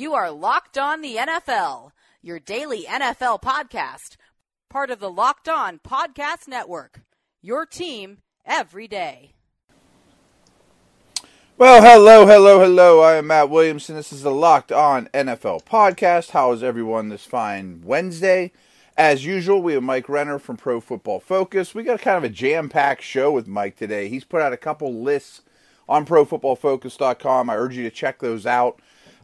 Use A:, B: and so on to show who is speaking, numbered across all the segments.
A: You are Locked On the NFL, your daily NFL podcast, part of the Locked On Podcast Network. Your team every day.
B: Well, hello, hello, hello. I am Matt Williamson. This is the Locked On NFL podcast. How is everyone this fine Wednesday? As usual, we have Mike Renner from Pro Football Focus. We got kind of a jam packed show with Mike today. He's put out a couple lists on ProFootballFocus.com. I urge you to check those out.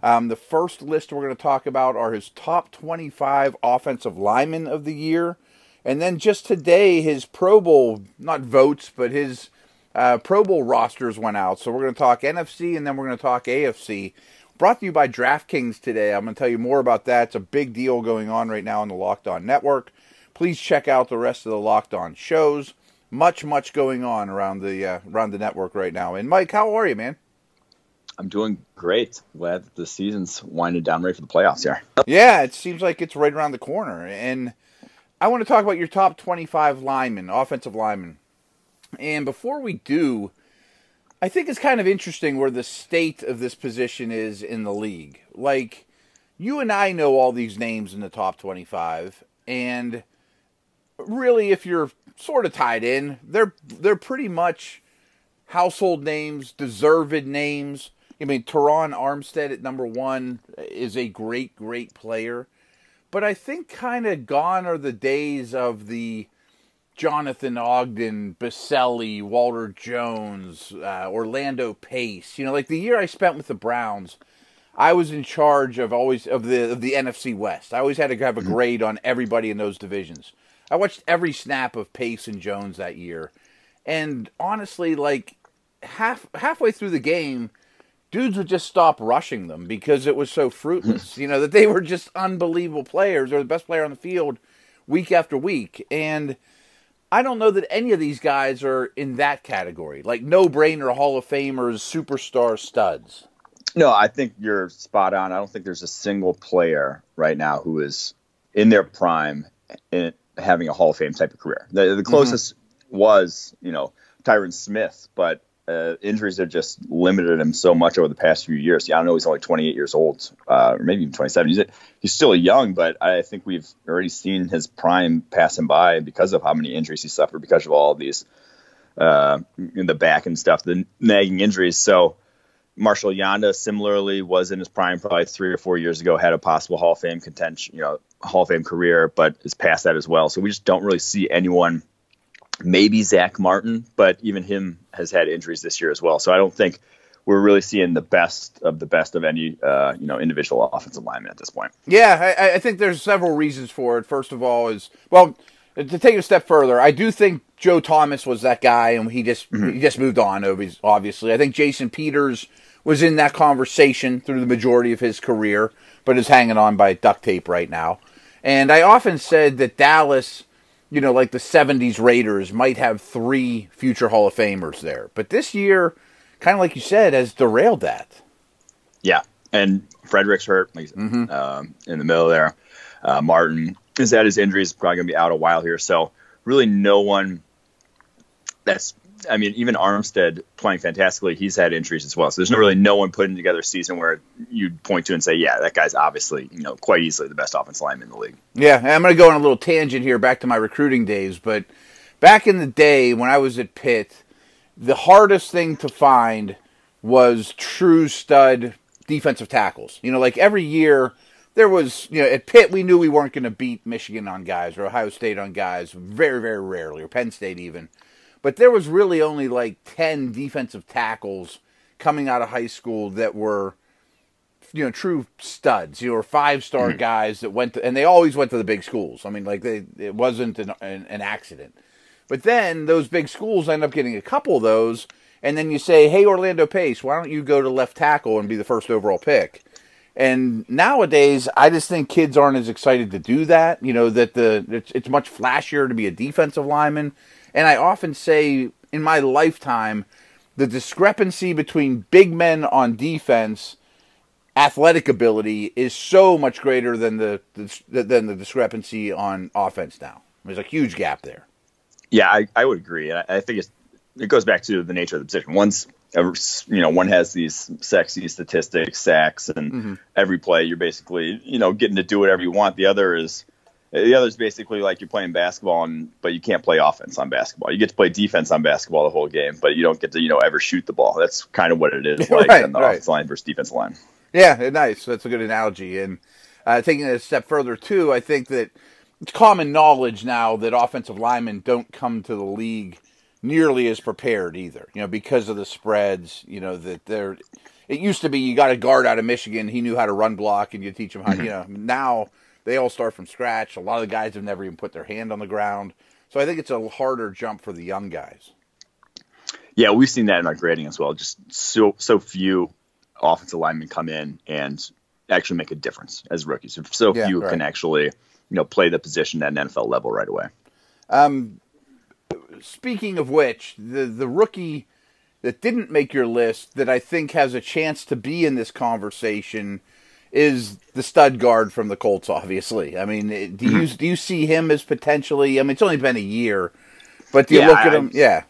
B: Um, the first list we're going to talk about are his top 25 offensive linemen of the year. And then just today, his Pro Bowl, not votes, but his uh, Pro Bowl rosters went out. So we're going to talk NFC and then we're going to talk AFC. Brought to you by DraftKings today. I'm going to tell you more about that. It's a big deal going on right now on the Locked On Network. Please check out the rest of the Locked On shows. Much, much going on around the uh, around the network right now. And Mike, how are you, man?
C: I'm doing great. Glad that the season's winding down ready for the playoffs here.
B: Yeah, it seems like it's right around the corner. And I want to talk about your top 25 linemen, offensive linemen. And before we do, I think it's kind of interesting where the state of this position is in the league. Like, you and I know all these names in the top 25, and really, if you're sort of tied in, they're they're pretty much household names, deserved names. I mean, Terron Armstead at number one is a great, great player. But I think kind of gone are the days of the Jonathan Ogden, Boselli, Walter Jones, uh, Orlando Pace. You know, like the year I spent with the Browns, I was in charge of always of the of the NFC West. I always had to have a grade on everybody in those divisions. I watched every snap of Pace and Jones that year, and honestly, like half halfway through the game, dudes would just stop rushing them because it was so fruitless. you know that they were just unbelievable players. They're the best player on the field week after week, and I don't know that any of these guys are in that category, like no brainer Hall of Famers, superstar studs.
C: No, I think you're spot on. I don't think there's a single player right now who is in their prime in having a Hall of Fame type of career. The, the closest mm-hmm. was, you know, Tyron Smith, but uh, injuries have just limited him so much over the past few years. Yeah, I know he's only 28 years old, uh, or maybe even 27. He's, he's still young, but I think we've already seen his prime pass him by because of how many injuries he suffered because of all of these uh, in the back and stuff, the nagging injuries. So Marshall Yanda similarly was in his prime probably three or four years ago, had a possible Hall of Fame contention, you know, Hall of Fame career, but is past that as well. So we just don't really see anyone – maybe Zach Martin, but even him has had injuries this year as well. So I don't think we're really seeing the best of the best of any uh, you know individual offensive lineman at this point.
B: Yeah, I, I, think there's several reasons for it. First of all, is well to take it a step further, I do think Joe Thomas was that guy, and he just mm-hmm. he just moved on. Obviously, I think Jason Peters was in that conversation through the majority of his career, but is hanging on by duct tape right now. And I often said that Dallas you know, like the 70s Raiders might have three future Hall of Famers there. But this year, kind of like you said, has derailed that.
C: Yeah. And Frederick's hurt like, mm-hmm. um, in the middle there. Uh, Martin is at his injuries, probably going to be out a while here. So, really, no one that's I mean, even Armstead playing fantastically, he's had injuries as well. So there's no really no one putting together a season where you'd point to and say, yeah, that guy's obviously, you know, quite easily the best offensive lineman in the league.
B: Yeah, I'm going to go on a little tangent here back to my recruiting days, but back in the day when I was at Pitt, the hardest thing to find was true stud defensive tackles. You know, like every year there was, you know, at Pitt we knew we weren't going to beat Michigan on guys or Ohio State on guys very, very rarely, or Penn State even. But there was really only like 10 defensive tackles coming out of high school that were you know true studs. You know five star mm-hmm. guys that went to and they always went to the big schools. I mean like they it wasn't an, an, an, accident. But then those big schools end up getting a couple of those and then you say hey orlando pace why don't you go to left tackle and be the first overall pick? And nowadays i just think kids aren't as excited to do that you know that the it's, it's much flashier to be a defensive lineman and I often say in my lifetime, the discrepancy between big men on defense athletic ability is so much greater than the, the than the discrepancy on offense now. There's a huge gap there.
C: Yeah, I, I would agree. I, I think it's, it goes back to the nature of the position. One's you know, one has these sexy statistics, sacks, and mm-hmm. every play you're basically, you know, getting to do whatever you want. The other is the other is basically like you're playing basketball, and but you can't play offense on basketball. You get to play defense on basketball the whole game, but you don't get to, you know, ever shoot the ball. That's kind of what it is like right, on the right. offensive line versus defensive line.
B: Yeah, nice. That's a good analogy. And uh, taking it a step further too, I think that it's common knowledge now that offensive linemen don't come to the league nearly as prepared either. You know, because of the spreads. You know that they're. It used to be you got a guard out of Michigan. He knew how to run block, and you teach him how. Mm-hmm. You know, now they all start from scratch. A lot of the guys have never even put their hand on the ground. So I think it's a harder jump for the young guys.
C: Yeah, we've seen that in our grading as well. Just so so few offensive linemen come in and actually make a difference as rookies. So yeah, few right. can actually, you know, play the position at an NFL level right away.
B: Um, speaking of which, the the rookie that didn't make your list that I think has a chance to be in this conversation is the stud guard from the Colts. Obviously, I mean, do you do you see him as potentially? I mean, it's only been a year, but do you yeah, look at him? I, yeah,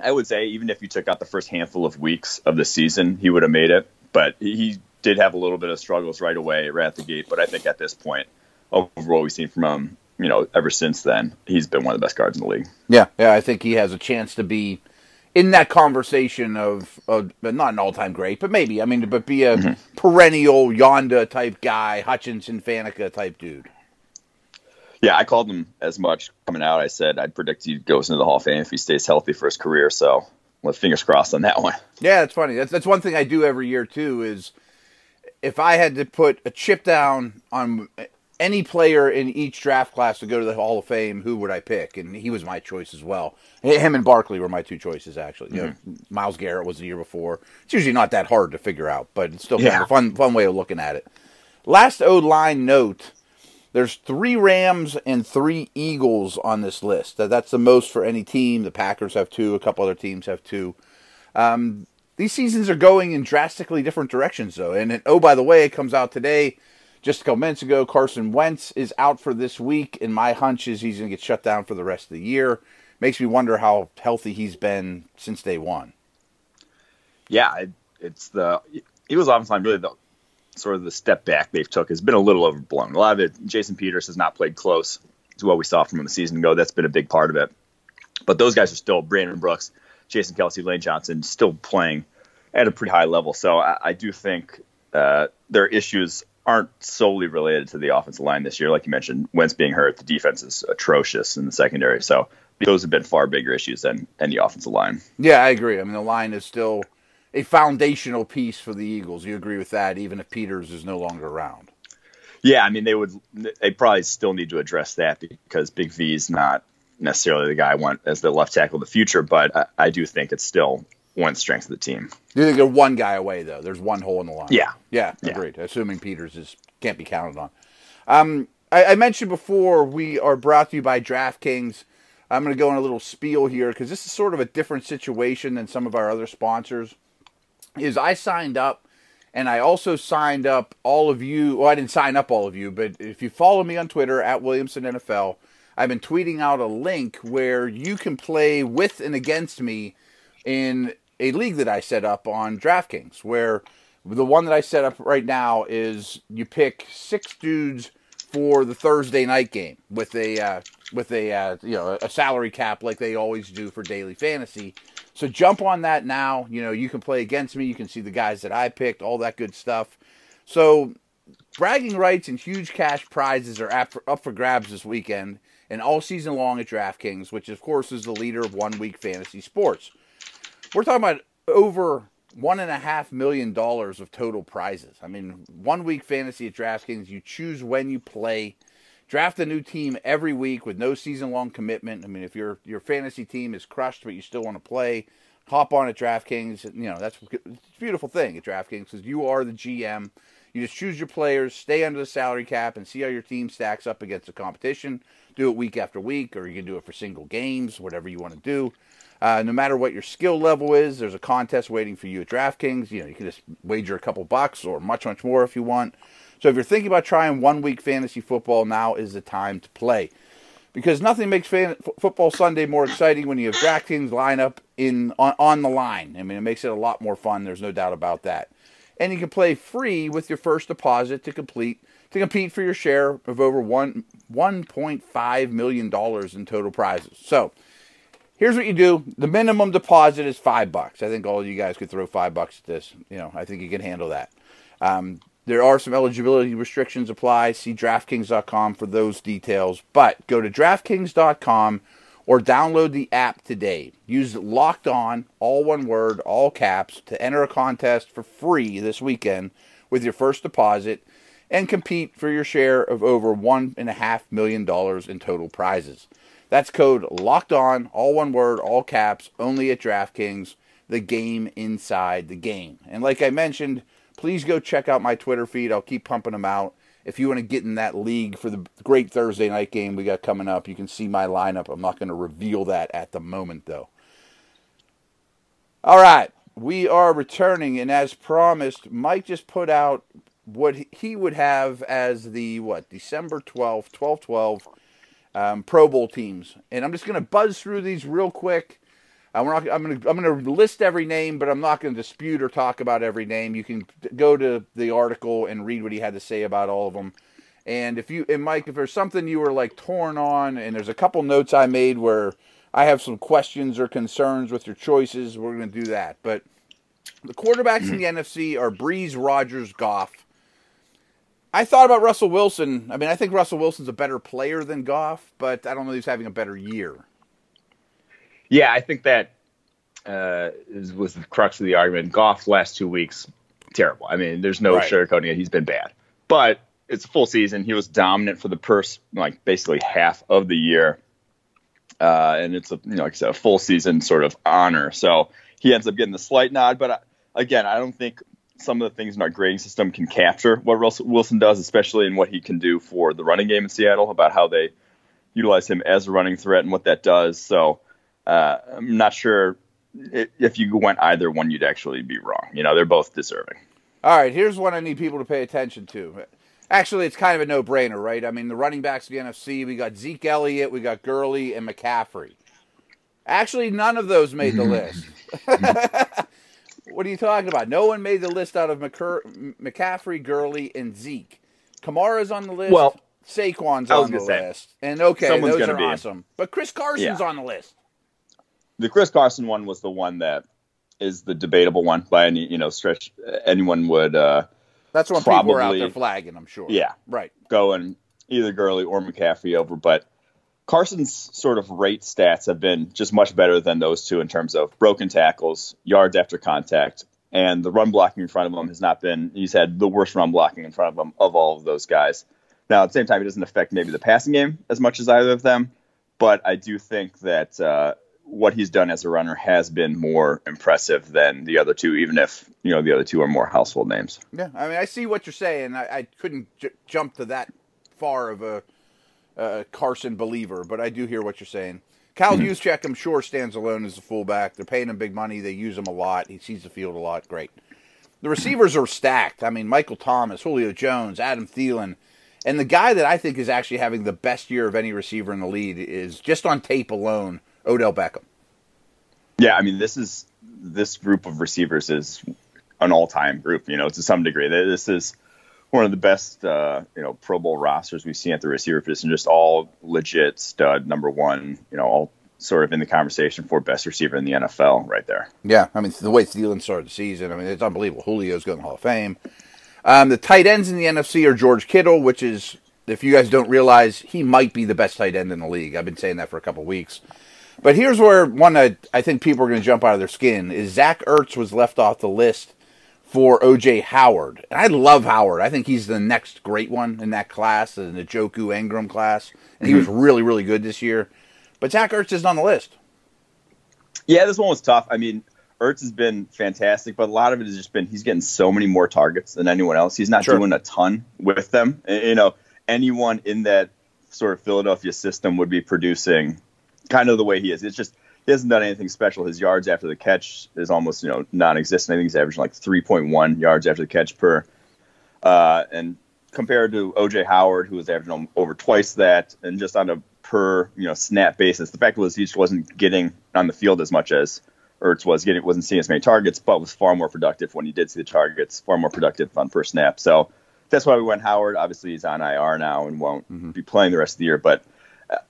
C: I would say even if you took out the first handful of weeks of the season, he would have made it. But he did have a little bit of struggles right away, right at the gate. But I think at this point, over what we've seen from him, you know, ever since then, he's been one of the best guards in the league.
B: Yeah, yeah, I think he has a chance to be in that conversation of, of not an all-time great, but maybe I mean, but be a mm-hmm. perennial Yanda type guy, Hutchinson, Faneca type dude.
C: Yeah, I called him as much coming out. I said I'd predict he goes into the Hall of Fame if he stays healthy for his career. So, well, fingers crossed on that one.
B: Yeah, that's funny. That's that's one thing I do every year too. Is if I had to put a chip down on any player in each draft class to go to the Hall of Fame, who would I pick? And he was my choice as well. Him and Barkley were my two choices, actually. You mm-hmm. know, Myles Garrett was the year before. It's usually not that hard to figure out, but it's still kind yeah. of a fun, fun way of looking at it. Last O line note: There's three Rams and three Eagles on this list. That's the most for any team. The Packers have two. A couple other teams have two. Um, these seasons are going in drastically different directions, though. And oh, by the way, it comes out today just a couple minutes ago, Carson Wentz is out for this week, and my hunch is he's going to get shut down for the rest of the year. Makes me wonder how healthy he's been since day one.
C: Yeah, it's the Eagles offensive line really the sort of the step back they've took has been a little overblown. A lot of it, Jason Peters has not played close to what we saw from him a season ago. That's been a big part of it. But those guys are still Brandon Brooks, Jason Kelce, Lane Johnson, still playing at a pretty high level. So I, I do think uh, their issues aren't solely related to the offensive line this year. Like you mentioned, Wentz being hurt, the defense is atrocious in the secondary. So those have been far bigger issues than any offensive line.
B: Yeah, I agree. I mean, the line is still a foundational piece for the Eagles. You agree with that, even if Peters is no longer around?
C: Yeah, I mean, they would. They probably still need to address that because Big V is not necessarily the guy I want as the left tackle of the future. But I, I do think it's still one strength of the team.
B: You think they're one guy away though? There's one hole in the line.
C: Yeah,
B: yeah, agreed. Yeah. Assuming Peters is can't be counted on. Um, I, I, mentioned before we are brought to you by DraftKings. I'm going to go in a little spiel here because this is sort of a different situation than some of our other sponsors. Is I signed up, and I also signed up all of you. Well, I didn't sign up all of you, but if you follow me on Twitter at Williamson NFL, I've been tweeting out a link where you can play with and against me in a league that I set up on DraftKings, where the one that I set up right now is you pick six dudes for the Thursday night game with a uh, with a uh, you know a salary cap like they always do for daily fantasy. So jump on that now. You know you can play against me. You can see the guys that I picked, all that good stuff. So bragging rights and huge cash prizes are up for, up for grabs this weekend and all season long at DraftKings, which of course is the leader of one week fantasy sports. We're talking about over one and a half million dollars of total prizes. I mean, one week fantasy at DraftKings, you choose when you play. Draft a new team every week with no season long commitment. I mean, if your your fantasy team is crushed but you still want to play, hop on at DraftKings. You know, that's a beautiful thing at DraftKings because you are the GM. You just choose your players, stay under the salary cap, and see how your team stacks up against the competition. Do it week after week, or you can do it for single games, whatever you want to do. Uh, no matter what your skill level is, there's a contest waiting for you at DraftKings. You know, you can just wager a couple bucks or much, much more if you want. So if you're thinking about trying one week fantasy football, now is the time to play. because nothing makes fan, f- football Sunday more exciting when you have DraftKings lineup in on, on the line. I mean, it makes it a lot more fun. There's no doubt about that. And you can play free with your first deposit to complete to compete for your share of over one one point five million dollars in total prizes. So here's what you do: the minimum deposit is five bucks. I think all of you guys could throw five bucks at this. You know, I think you can handle that. Um, there are some eligibility restrictions apply. See DraftKings.com for those details. But go to DraftKings.com or download the app today. Use Locked On, all one word, all caps, to enter a contest for free this weekend with your first deposit and compete for your share of over $1.5 million in total prizes. That's code Locked On, all one word, all caps, only at DraftKings, the game inside the game. And like I mentioned, please go check out my Twitter feed. I'll keep pumping them out. If you want to get in that league for the great Thursday night game we got coming up, you can see my lineup. I'm not going to reveal that at the moment, though. All right, we are returning, and as promised, Mike just put out what he would have as the what December 12th, 12 12 um, Pro Bowl teams, and I'm just going to buzz through these real quick. Uh, not, I'm going to I'm going to list every name, but I'm not going to dispute or talk about every name. You can go to the article and read what he had to say about all of them. And if you and Mike, if there's something you were like torn on, and there's a couple notes I made where I have some questions or concerns with your choices, we're going to do that. But the quarterbacks in the NFC are Brees, Rodgers, Goff. I thought about Russell Wilson. I mean, I think Russell Wilson's a better player than Goff, but I don't know if he's having a better year.
C: Yeah, I think that uh, is, was the crux of the argument. Goff last two weeks, terrible. I mean, there's no right. sugarcoating it. He's been bad, but it's a full season. He was dominant for the first, like basically half of the year, uh, and it's a you know like I said, a full season sort of honor. So he ends up getting the slight nod. But uh, again, I don't think some of the things in our grading system can capture what Russell Wilson does, especially in what he can do for the running game in Seattle. About how they utilize him as a running threat and what that does. So uh, I'm not sure if you went either one, you'd actually be wrong. You know, they're both deserving.
B: All right, here's one I need people to pay attention to. Actually, it's kind of a no-brainer, right? I mean, the running backs of the NFC, we got Zeke Elliott, we got Gurley, and McCaffrey. Actually, none of those made the list. what are you talking about? No one made the list out of McCur- McCaffrey, Gurley, and Zeke. Kamara's on the list.
C: Well,
B: Saquon's on the say, list. And okay, those are awesome. But Chris Carson's
C: yeah.
B: on the list
C: the Chris Carson one was the one that is the debatable one by any you know stretch. Anyone would. Uh,
B: That's when probably, people are out there flagging. I'm sure.
C: Yeah,
B: right.
C: Going either Gurley or McCaffrey over, but Carson's sort of rate stats have been just much better than those two in terms of broken tackles, yards after contact, and the run blocking in front of him has not been. He's had the worst run blocking in front of him of all of those guys. Now, at the same time, it doesn't affect maybe the passing game as much as either of them, but I do think that uh, what he's done as a runner has been more impressive than the other two, even if you know the other two are more household names.
B: Yeah, I mean, I see what you're saying. I, I couldn't j- jump to that far of a, a, Carson believer, but I do hear what you're saying. Kyle mm-hmm. Juszczyk, I'm sure, stands alone as a fullback. They're paying him big money. They use him a lot. He sees the field a lot. Great. The receivers are stacked. I mean, Michael Thomas, Julio Jones, Adam Thielen. And the guy that I think is actually having the best year of any receiver in the league is just on tape alone Odell Beckham.
C: Yeah, I mean, this is this group of receivers is an all-time group. You know, to some degree, this is one of the best, uh, you know, Pro Bowl rosters we've seen at the receiver position. Just all legit stud number one. You know, all sort of in the conversation for best receiver in the NFL, right there.
B: Yeah, I mean, the way Thielen started the season, I mean, it's unbelievable. Julio's going to Hall of Fame. Um, the tight ends in the NFC are George Kittle, which is, if you guys don't realize, he might be the best tight end in the league. I've been saying that for a couple weeks. But here's where one I, I think people are going to jump out of their skin is Zach Ertz was left off the list for OJ Howard. And I love Howard. I think he's the next great one in that class, in the Njoku Engram class. And he was mm-hmm. really, really good this year. But Zach Ertz isn't on the list.
C: Yeah, this one was tough. I mean, Ertz has been fantastic, but a lot of it has just been he's getting so many more targets than anyone else. He's not sure. doing a ton with them. You know, anyone in that sort of Philadelphia system would be producing kind of the way he is. It's just he hasn't done anything special. His yards after the catch is almost you know non-existent. I think he's averaging like 3.1 yards after the catch per. Uh, and compared to OJ Howard, who was averaging over twice that, and just on a per you know snap basis. The fact was he just wasn't getting on the field as much as Ertz was getting, wasn't seeing as many targets, but was far more productive when he did see the targets, far more productive on first snap. So that's why we went Howard. Obviously, he's on IR now and won't mm-hmm. be playing the rest of the year. But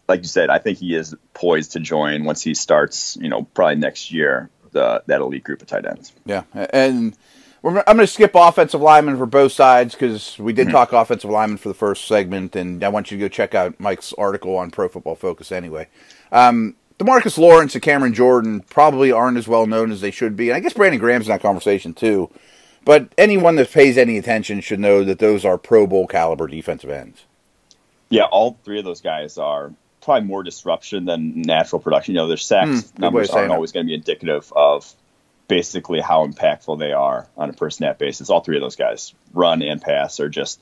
C: like you said, I think he is poised to join once he starts. You know, probably next year the that elite group of tight ends.
B: Yeah, and I'm going to skip offensive linemen for both sides because we did mm-hmm. talk offensive linemen for the first segment, and I want you to go check out Mike's article on Pro Football Focus anyway. Um, Demarcus Lawrence and Cameron Jordan probably aren't as well known as they should be, and I guess Brandon Graham's in that conversation too. But anyone that pays any attention should know that those are Pro Bowl caliber defensive ends.
C: Yeah, all three of those guys are probably more disruption than natural production. You know, their sacks mm, numbers aren't always going to be indicative of basically how impactful they are on a per snap basis. All three of those guys, run and pass, are just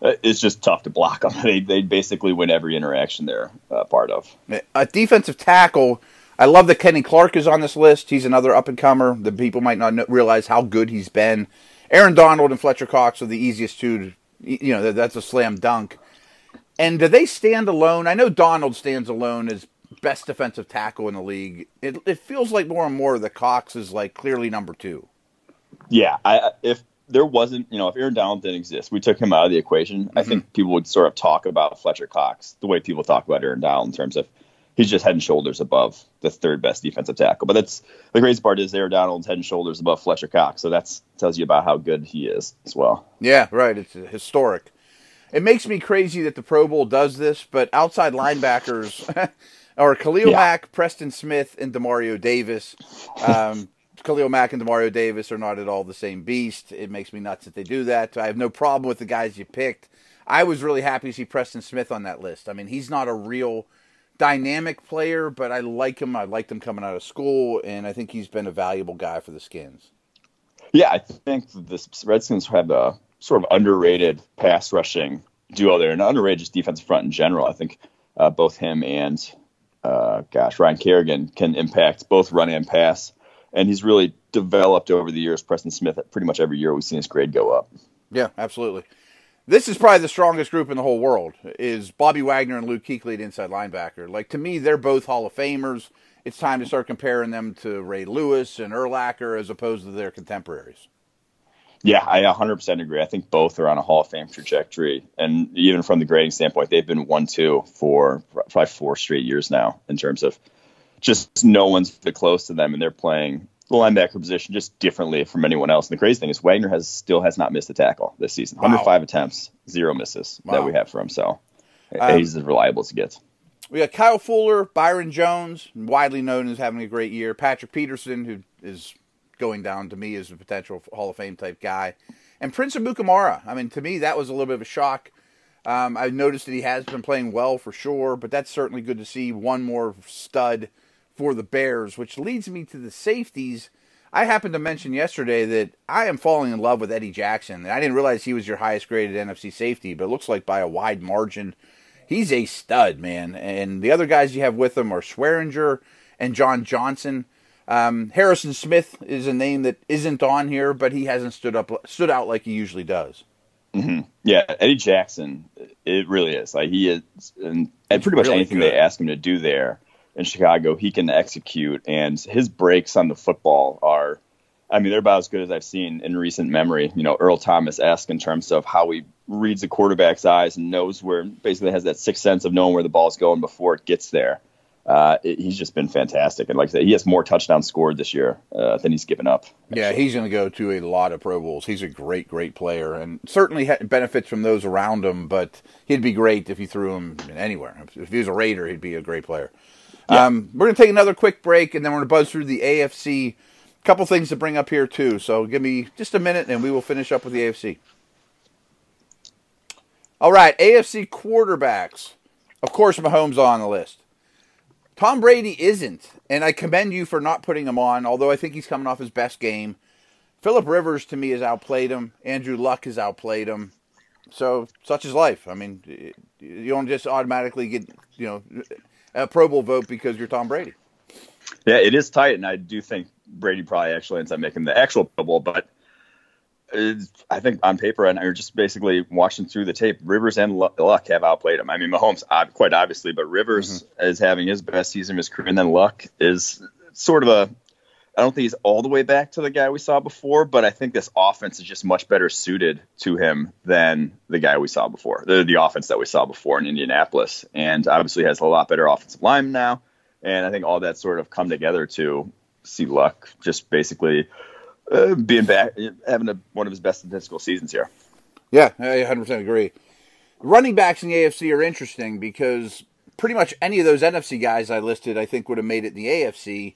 C: uh, it's just tough to block them. They they basically win every interaction they're uh, part of.
B: A defensive tackle. I love that Kenny Clark is on this list. He's another up and comer. The people might not know, realize how good he's been. Aaron Donald and Fletcher Cox are the easiest two. To, you know, that's a slam dunk. And do they stand alone? I know Donald stands alone as best defensive tackle in the league. It, it feels like more and more that Cox is like clearly number two.
C: Yeah, I, if there wasn't, you know, if Aaron Donald didn't exist, we took him out of the equation. Mm-hmm. I think people would sort of talk about Fletcher Cox the way people talk about Aaron Donald in terms of he's just head and shoulders above the third best defensive tackle. But that's the crazy part is Aaron Donald's head and shoulders above Fletcher Cox. So that tells you about how good he is as well.
B: Yeah, right. It's historic. It makes me crazy that the Pro Bowl does this, but outside linebackers are Khalil yeah. Mack, Preston Smith, and Demario Davis. Um, Khalil Mack and Demario Davis are not at all the same beast. It makes me nuts that they do that. I have no problem with the guys you picked. I was really happy to see Preston Smith on that list. I mean, he's not a real dynamic player, but I like him. I liked him coming out of school, and I think he's been a valuable guy for the Skins.
C: Yeah, I think the Redskins have a sort of underrated pass rushing duo there, and underrated just defensive front in general. I think uh, both him and uh, gosh, Ryan Kerrigan can impact both run and pass and he's really developed over the years. Preston Smith, pretty much every year we've seen his grade go up.
B: Yeah, absolutely. This is probably the strongest group in the whole world. Is Bobby Wagner and Luke Kuechly at inside linebacker? Like to me, they're both Hall of Famers. It's time to start comparing them to Ray Lewis and Urlacher as opposed to their contemporaries.
C: Yeah, I 100% agree. I think both are on a Hall of Fame trajectory. And even from the grading standpoint, they've been 1 2 for probably four straight years now in terms of just no one's the close to them, and they're playing the linebacker position just differently from anyone else. And the crazy thing is Wagner has still has not missed a tackle this season. Wow. 105 attempts, zero misses wow. that we have for him. So um, he's as reliable as he gets.
B: We got Kyle Fuller, Byron Jones, widely known as having a great year. Patrick Peterson, who is going down to me as a potential Hall of Fame type guy, and Prince Amukamara. I mean, to me, that was a little bit of a shock. Um, I noticed that he has been playing well for sure, but that's certainly good to see one more stud for the Bears, which leads me to the safeties. I happened to mention yesterday that I am falling in love with Eddie Jackson. I didn't realize he was your highest graded NFC safety, but it looks like by a wide margin. He's a stud, man. And the other guys you have with him are Swearinger and John Johnson. Um, Harrison Smith is a name that isn't on here, but he hasn't stood up stood out like he usually does.
C: Mm-hmm. Yeah, Eddie Jackson, it really is like he is, and, and pretty much really anything good. they ask him to do there in Chicago, he can execute, and his breaks on the football are, I mean, they're about as good as I've seen in recent memory. You know, Earl Thomas asked in terms of how he reads the quarterback's eyes and knows where, basically has that sixth sense of knowing where the ball's going before it gets there. Uh, it, he's just been fantastic, and like I said, he has more touchdowns scored this year uh, than he's given up.
B: Actually. Yeah, he's going to go to a lot of Pro Bowls. He's a great, great player, and certainly benefits from those around him. But he'd be great if you threw him anywhere. If he was a Raider, he'd be a great player. Yeah. Um, we're going to take another quick break, and then we're going to buzz through the AFC. A couple things to bring up here, too. So give me just a minute, and we will finish up with the AFC. All right, AFC quarterbacks. Of course, Mahomes on the list. Tom Brady isn't, and I commend you for not putting him on, although I think he's coming off his best game. Philip Rivers, to me, has outplayed him. Andrew Luck has outplayed him. So, such is life. I mean, you don't just automatically get, you know, a Pro Bowl vote because you're Tom Brady.
C: Yeah, it is tight, and I do think Brady probably actually ends up making the actual Pro Bowl. But I think on paper, and you're just basically watching through the tape. Rivers and Luck have outplayed him. I mean, Mahomes quite obviously, but Rivers mm-hmm. is having his best season of his career, and then Luck is sort of a. I don't think he's all the way back to the guy we saw before, but I think this offense is just much better suited to him than the guy we saw before, the, the offense that we saw before in Indianapolis, and obviously has a lot better offensive line now. And I think all that sort of come together to see Luck just basically uh, being back, having a, one of his best statistical seasons here.
B: Yeah, I 100% agree. Running backs in the AFC are interesting because pretty much any of those NFC guys I listed, I think, would have made it in the AFC.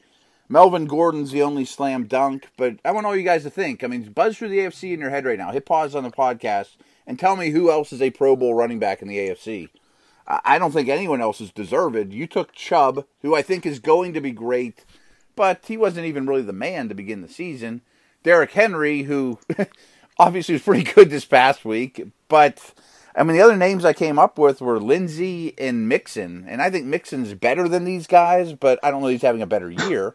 B: Melvin Gordon's the only slam dunk, but I want all you guys to think. I mean, buzz through the AFC in your head right now. Hit pause on the podcast and tell me who else is a Pro Bowl running back in the AFC. I don't think anyone else is deserved. You took Chubb, who I think is going to be great, but he wasn't even really the man to begin the season. Derrick Henry, who obviously was pretty good this past week. But I mean, the other names I came up with were Lindsay and Mixon, and I think Mixon's better than these guys, but I don't know he's having a better year.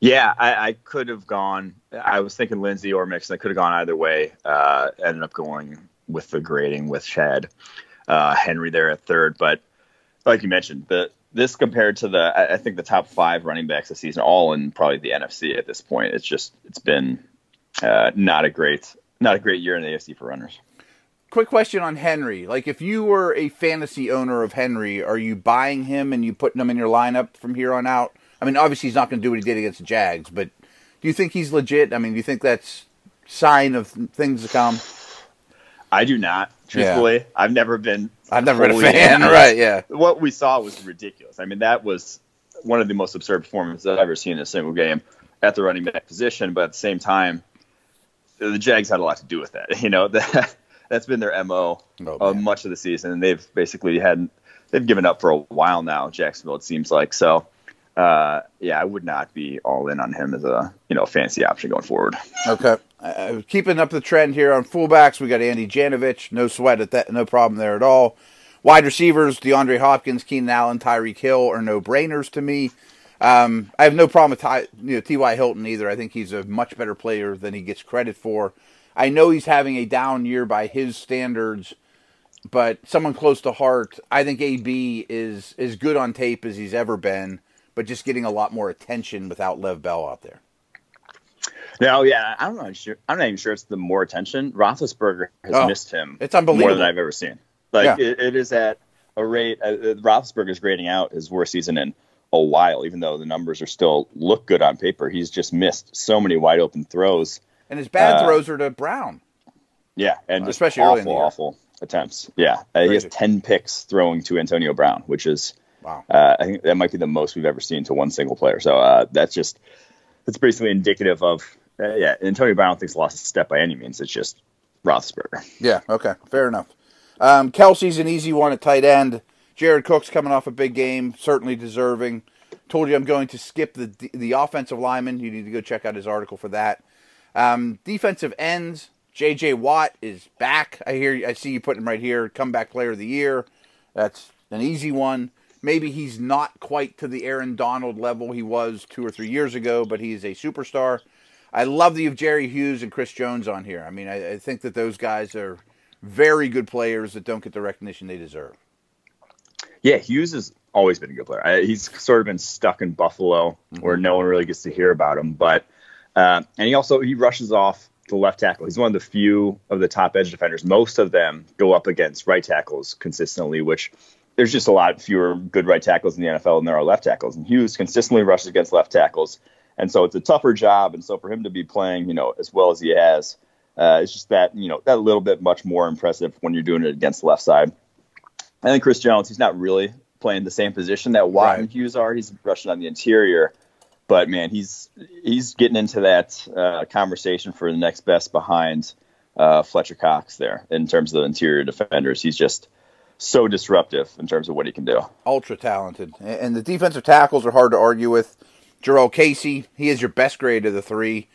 C: Yeah, I, I could have gone. I was thinking Lindsay or Mixon. I could have gone either way. Uh, ended up going with the grading with Chad uh, Henry there at third, but like you mentioned, the this compared to the I think the top five running backs this season, all in probably the NFC at this point. It's just it's been uh, not a great not a great year in the AFC for runners.
B: Quick question on Henry. Like if you were a fantasy owner of Henry, are you buying him and you putting him in your lineup from here on out? I mean, obviously he's not going to do what he did against the Jags, but do you think he's legit? I mean, do you think that's sign of things to come?
C: I do not. Truthfully, yeah. I've never been.
B: I've never been a fan. Right? Yeah.
C: What we saw was ridiculous. I mean, that was one of the most absurd performances I've ever seen in a single game at the running back position. But at the same time, the Jags had a lot to do with that. You know that that's been their mo oh, of much of the season, and they've basically had they've given up for a while now. Jacksonville, it seems like so. Uh, yeah, I would not be all in on him as a you know fancy option going forward.
B: Okay. Uh, keeping up the trend here on fullbacks, we got Andy Janovich. No sweat at that. No problem there at all. Wide receivers, DeAndre Hopkins, Keenan Allen, Tyreek Hill are no brainers to me. Um, I have no problem with Ty, you know, T.Y. Hilton either. I think he's a much better player than he gets credit for. I know he's having a down year by his standards, but someone close to heart, I think AB is as good on tape as he's ever been, but just getting a lot more attention without Lev Bell out there.
C: No, yeah, I'm not sure. I'm not even sure it's the more attention. Roethlisberger has
B: oh,
C: missed him.
B: It's unbelievable
C: more than I've ever seen. Like yeah. it, it is at a rate. Uh, uh, Roethlisberger's grading out his worst season in a while, even though the numbers are still look good on paper. He's just missed so many wide open throws,
B: and his bad uh, throws are to Brown.
C: Yeah, and uh, especially awful, early in the awful attempts. Yeah, uh, he has ten picks throwing to Antonio Brown, which is wow. Uh, I think that might be the most we've ever seen to one single player. So that's just that's basically indicative of uh, yeah, Antonio Brown thinks lost a step by any means. It's just Roethlisberger.
B: Yeah, okay, fair enough. Um, Kelce's an easy one at tight end. Jared Cook's coming off a big game, certainly deserving. Told you I'm going to skip the the offensive lineman. You need to go check out his article for that. Um, defensive ends. J.J. Watt is back. I hear. I see you putting him right here. Comeback player of the year. That's an easy one. Maybe he's not quite to the Aaron Donald level he was two or three years ago, but he's a superstar. I love that you have Jerry Hughes and Chris Jones on here. I mean, I, I think that those guys are very good players that don't get the recognition they deserve.
C: Yeah, Hughes has always been a good player. I, he's sort of been stuck in Buffalo mm-hmm. where no one really gets to hear about him. But uh, and he also he rushes off the left tackle. He's one of the few of the top edge defenders. Most of them go up against right tackles consistently, which there's just a lot fewer good right tackles in the NFL than there are left tackles. And Hughes consistently rushes against left tackles. And so it's a tougher job. And so for him to be playing, you know, as well as he has, uh, it's just that, you know, that little bit much more impressive when you're doing it against the left side. I think Chris Jones, he's not really playing the same position that Watt right. and Hughes are. He's rushing on the interior. But man, he's he's getting into that uh, conversation for the next best behind uh, Fletcher Cox there in terms of the interior defenders. He's just so disruptive in terms of what he can do.
B: Ultra talented, and the defensive tackles are hard to argue with. Jurrell Casey, he is your best grade of the three.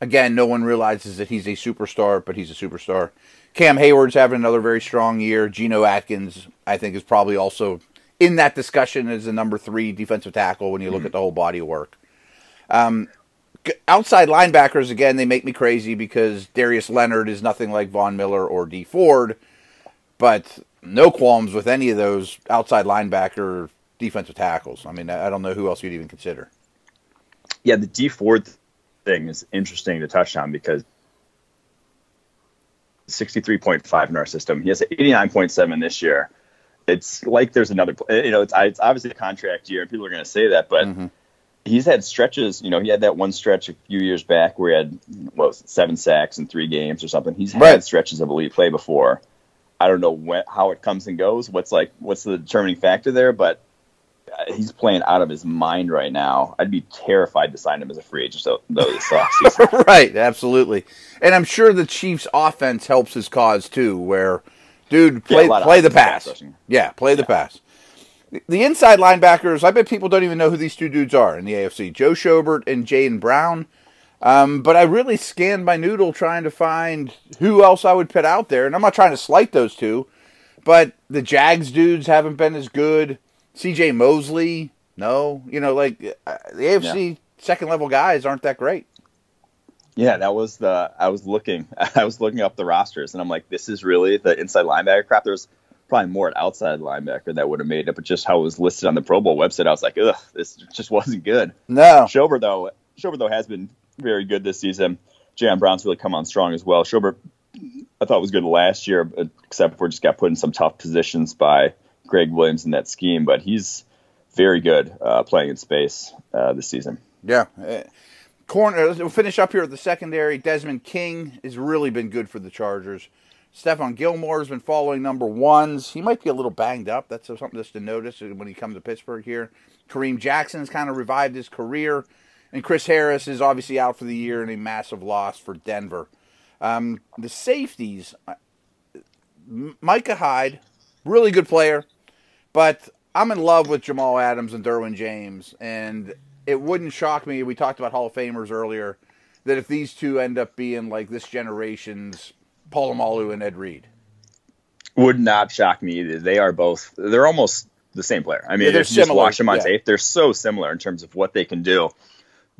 B: Again, no one realizes that he's a superstar, but he's a superstar. Cam Heyward's having another very strong year. Geno Atkins, I think, is probably also in that discussion as a number three defensive tackle when you look mm-hmm. at the whole body of work. Um, outside linebackers again, they make me crazy because Darius Leonard is nothing like Von Miller or Dee Ford, but no qualms with any of those outside linebacker defensive tackles. I mean, I don't know who else you'd even consider.
C: Yeah, the Dee Ford thing is interesting to touch on because 63.5 in our system. He has 89.7 this year. It's like there's another, you know, it's, it's obviously a contract year, and people are going to say that, but mm-hmm. he's had stretches. You know, he had that one stretch a few years back where he had what was it, seven sacks in three games or something. He's had right. stretches of elite play before. I don't know when, how it comes and goes. What's like, what's the determining factor there? But uh, he's playing out of his mind right now. I'd be terrified to sign him as a free agent though, this offseason.
B: right, absolutely. And I'm sure the Chiefs' offense helps his cause too, where, dude, play yeah, play the pass. Yeah, play the pass. The inside linebackers, I bet people don't even know who these two dudes are in the AFC. Joe Schobert and Jayon Brown. Um, but I really scanned my noodle trying to find who else I would put out there. And I'm not trying to slight those two, but the Jags dudes haven't been as good. C.J. Mosley, no, you know, like uh, the AFC yeah. second level guys aren't that great.
C: Yeah, that was the I was looking I was looking up the rosters and I'm like, this is really the inside linebacker crap. There's probably more at outside linebacker that would have made it, but just how it was listed on the Pro Bowl website, I was like, ugh, this just wasn't good.
B: No,
C: Schobert though, Schobert though has been very good this season. Jayon Brown's really come on strong as well. Schobert, I thought was good last year, except for just got put in some tough positions by Gregg Williams in that scheme, but he's very good uh, playing in space uh, this season.
B: Yeah. Uh, corner. We'll finish up here at the secondary. Desmond King has really been good for the Chargers. Stephon Gilmore has been following number ones. He might be a little banged up. That's something just to notice when he comes to Pittsburgh here. Kareem Jackson has kind of revived his career. And Chris Harris is obviously out for the year and a massive loss for Denver. Um, the safeties, uh, Micah Hyde, really good player. But I'm in love with Jamal Adams and Derwin James, and it wouldn't shock me. We talked about Hall of Famers earlier. That if these two end up being like this generation's Polamalu and Ed Reed,
C: would not shock me either. They are both. They're almost the same player. I mean, yeah, they're just watch them on yeah. tape. They're so similar in terms of what they can do.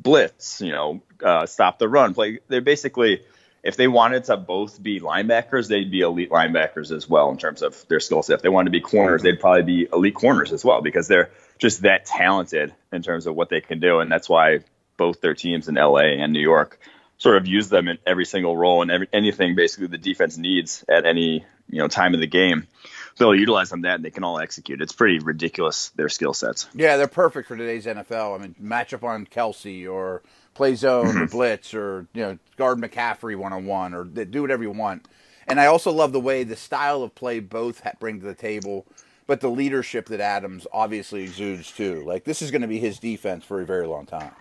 C: Blitz, you know, uh, stop the run, play. They're basically if they wanted to both be linebackers, they'd be elite linebackers as well in terms of their skill set. If they wanted to be corners, they'd probably be elite corners as well because they're just that talented in terms of what they can do. And that's why both their teams in LA and New York sort of use them in every single role and every, anything basically the defense needs at any you know time of the game. They'll utilize them that and they can all execute. It's pretty ridiculous their skill sets.
B: Yeah, they're perfect for today's NFL. I mean, match up on Kelce or play zone or mm-hmm. blitz or you know guard McCaffrey one on one or do whatever you want. And I also love the way the style of play both bring to the table, but the leadership that Adams obviously exudes too. Like this is going to be his defense for a very long time.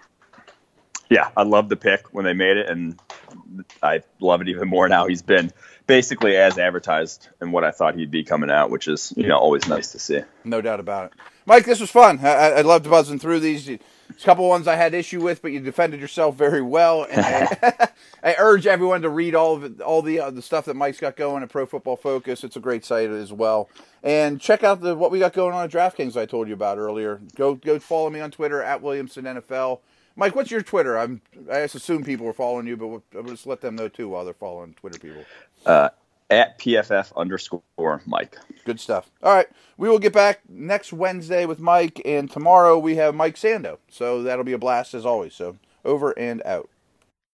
C: Yeah, I love the pick when they made it, and I love it even more now. He's been basically as advertised and what I thought he'd be coming out, which is you know always nice to see.
B: No doubt about it. Mike, this was fun. I, I loved buzzing through these. A couple ones I had issue with, but you defended yourself very well. And I, I urge everyone to read all of it, all the uh, the stuff that Mike's got going at Pro Football Focus. It's a great site as well. And check out the what we got going on at DraftKings I told you about earlier. Go go follow me on Twitter at Williamson NFL. Mike, what's your Twitter? I'm I assume people are following you, but I'll just let them know too while they're following Twitter people.
C: Uh, at PFF underscore Mike.
B: Good stuff. All right. We will get back next Wednesday with Mike, and tomorrow we have Mike Sando. So that'll be a blast as always. So over and out.